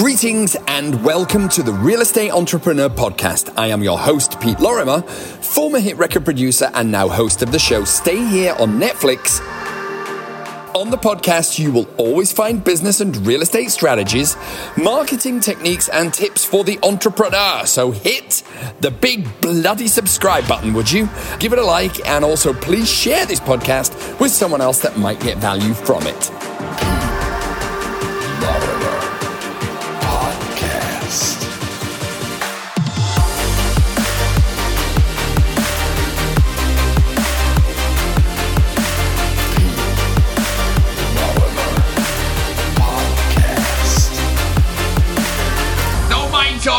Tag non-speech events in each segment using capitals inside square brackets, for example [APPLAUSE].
Greetings and welcome to the Real Estate Entrepreneur Podcast. I am your host, Pete Lorimer, former hit record producer and now host of the show Stay Here on Netflix. On the podcast, you will always find business and real estate strategies, marketing techniques, and tips for the entrepreneur. So hit the big bloody subscribe button, would you? Give it a like, and also please share this podcast with someone else that might get value from it.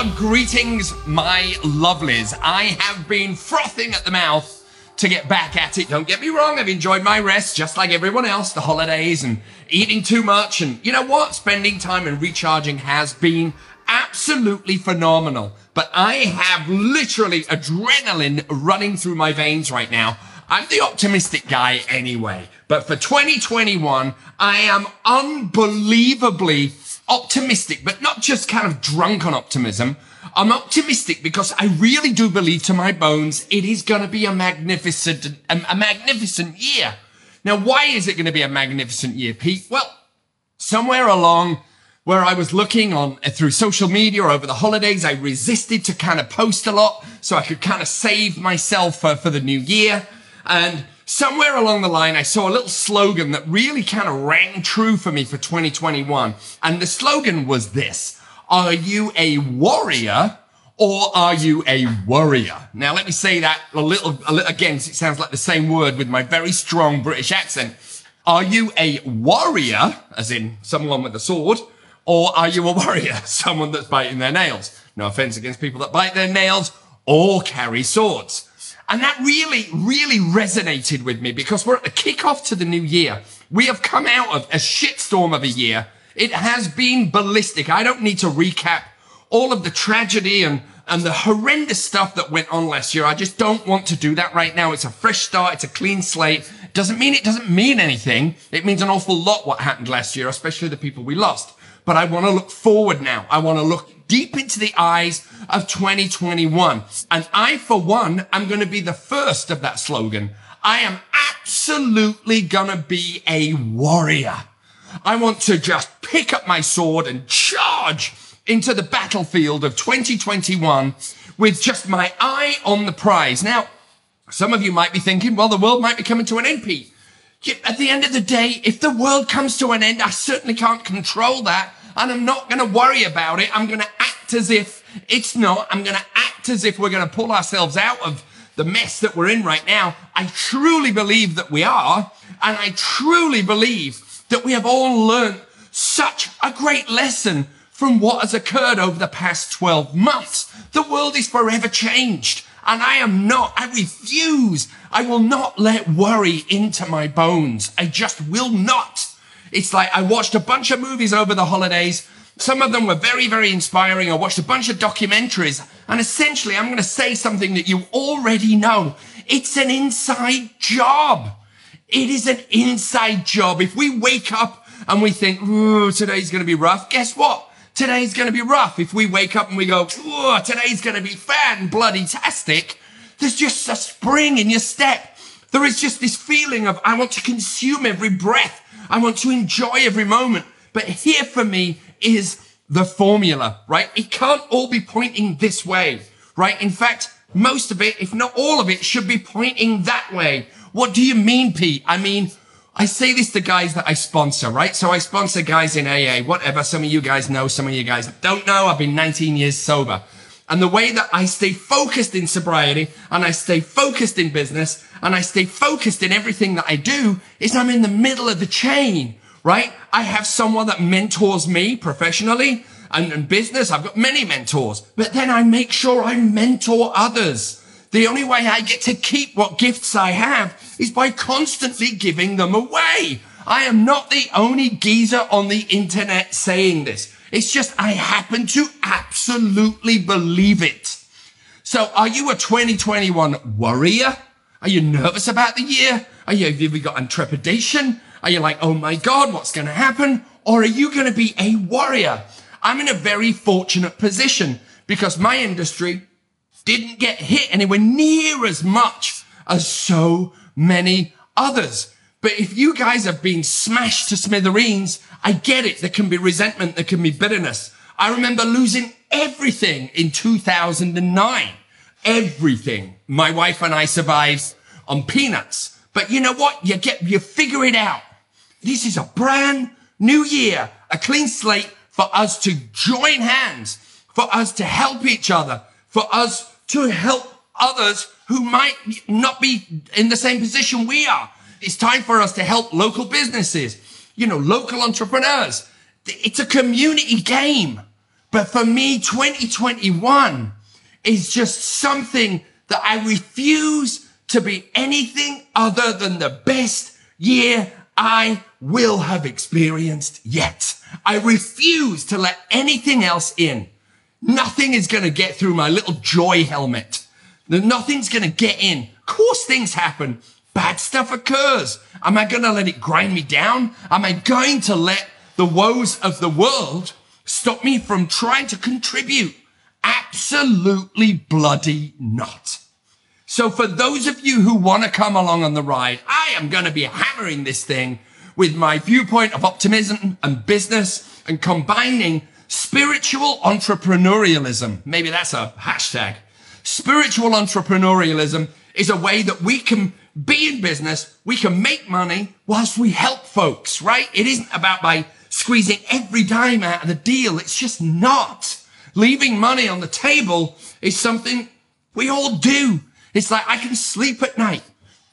Greetings, my lovelies. I have been frothing at the mouth to get back at it. Don't get me wrong, I've enjoyed my rest just like everyone else, the holidays and eating too much. And you know what? Spending time and recharging has been absolutely phenomenal. But I have literally adrenaline running through my veins right now. I'm the optimistic guy anyway. But for 2021, I am unbelievably optimistic, but not just kind of drunk on optimism. I'm optimistic because I really do believe to my bones it is going to be a magnificent, a, a magnificent year. Now, why is it going to be a magnificent year, Pete? Well, somewhere along where I was looking on uh, through social media over the holidays, I resisted to kind of post a lot so I could kind of save myself for, for the new year. And somewhere along the line, I saw a little slogan that really kind of rang true for me for 2021. And the slogan was this. Are you a warrior or are you a worrier? Now, let me say that a little, a little again, it sounds like the same word with my very strong British accent. Are you a warrior, as in someone with a sword, or are you a warrior, [LAUGHS] someone that's biting their nails? No offense against people that bite their nails or carry swords. And that really, really resonated with me because we're at the kickoff to the new year. We have come out of a shitstorm of a year it has been ballistic. I don't need to recap all of the tragedy and, and the horrendous stuff that went on last year. I just don't want to do that right now. It's a fresh start. It's a clean slate. Doesn't mean it doesn't mean anything. It means an awful lot what happened last year, especially the people we lost. But I want to look forward now. I want to look deep into the eyes of 2021. And I, for one, am going to be the first of that slogan. I am absolutely going to be a warrior. I want to just pick up my sword and charge into the battlefield of 2021 with just my eye on the prize. Now, some of you might be thinking, well, the world might be coming to an end, Pete. At the end of the day, if the world comes to an end, I certainly can't control that. And I'm not going to worry about it. I'm going to act as if it's not. I'm going to act as if we're going to pull ourselves out of the mess that we're in right now. I truly believe that we are. And I truly believe that we have all learned such a great lesson from what has occurred over the past 12 months. The world is forever changed. And I am not, I refuse. I will not let worry into my bones. I just will not. It's like I watched a bunch of movies over the holidays. Some of them were very, very inspiring. I watched a bunch of documentaries. And essentially, I'm going to say something that you already know. It's an inside job. It is an inside job. If we wake up and we think, ooh, today's going to be rough, guess what? Today's going to be rough. If we wake up and we go, ooh, today's going to be fan bloody tastic, there's just a spring in your step. There is just this feeling of, I want to consume every breath. I want to enjoy every moment. But here for me is the formula, right? It can't all be pointing this way, right? In fact, most of it, if not all of it, should be pointing that way. What do you mean, Pete? I mean, I say this to guys that I sponsor, right? So I sponsor guys in AA, whatever. Some of you guys know, some of you guys don't know. I've been 19 years sober. And the way that I stay focused in sobriety and I stay focused in business and I stay focused in everything that I do is I'm in the middle of the chain, right? I have someone that mentors me professionally and in business. I've got many mentors, but then I make sure I mentor others. The only way I get to keep what gifts I have is by constantly giving them away. I am not the only geezer on the internet saying this. It's just I happen to absolutely believe it. So are you a 2021 worrier? Are you nervous about the year? Are you, have you got trepidation? Are you like, oh my God, what's going to happen? Or are you going to be a warrior? I'm in a very fortunate position because my industry didn't get hit anywhere near as much as so many others. But if you guys have been smashed to smithereens, I get it. There can be resentment. There can be bitterness. I remember losing everything in 2009. Everything. My wife and I survived on peanuts. But you know what? You get, you figure it out. This is a brand new year, a clean slate for us to join hands, for us to help each other, for us to help others who might not be in the same position we are. It's time for us to help local businesses, you know, local entrepreneurs. It's a community game. But for me, 2021 is just something that I refuse to be anything other than the best year I will have experienced yet. I refuse to let anything else in. Nothing is going to get through my little joy helmet. Nothing's going to get in. Of course things happen. Bad stuff occurs. Am I going to let it grind me down? Am I going to let the woes of the world stop me from trying to contribute? Absolutely bloody not. So for those of you who want to come along on the ride, I am going to be hammering this thing with my viewpoint of optimism and business and combining spiritual entrepreneurialism. Maybe that's a hashtag. Spiritual entrepreneurialism is a way that we can be in business. We can make money whilst we help folks, right? It isn't about by squeezing every dime out of the deal. It's just not. Leaving money on the table is something we all do. It's like I can sleep at night,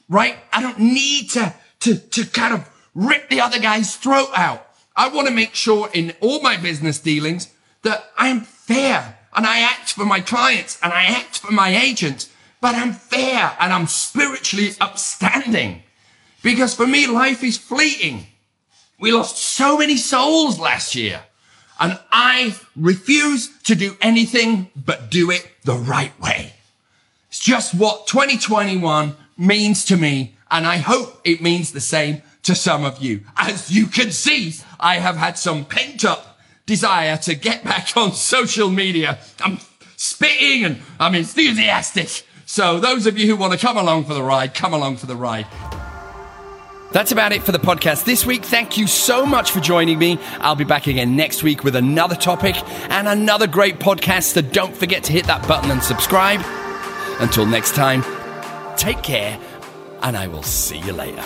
right? I don't need to, to, to kind of rip the other guy's throat out. I want to make sure in all my business dealings that I'm fair and I act for my clients and I act for my agents, but I'm fair and I'm spiritually upstanding. Because for me, life is fleeting. We lost so many souls last year and I refuse to do anything but do it the right way. Just what 2021 means to me. And I hope it means the same to some of you. As you can see, I have had some pent up desire to get back [LAUGHS] on social media. I'm spitting and I'm enthusiastic. So those of you who want to come along for the ride, come along for the ride. That's about it for the podcast this week. Thank you so much for joining me. I'll be back again next week with another topic and another great podcast. So don't forget to hit that button and subscribe. Until next time, take care, and I will see you later.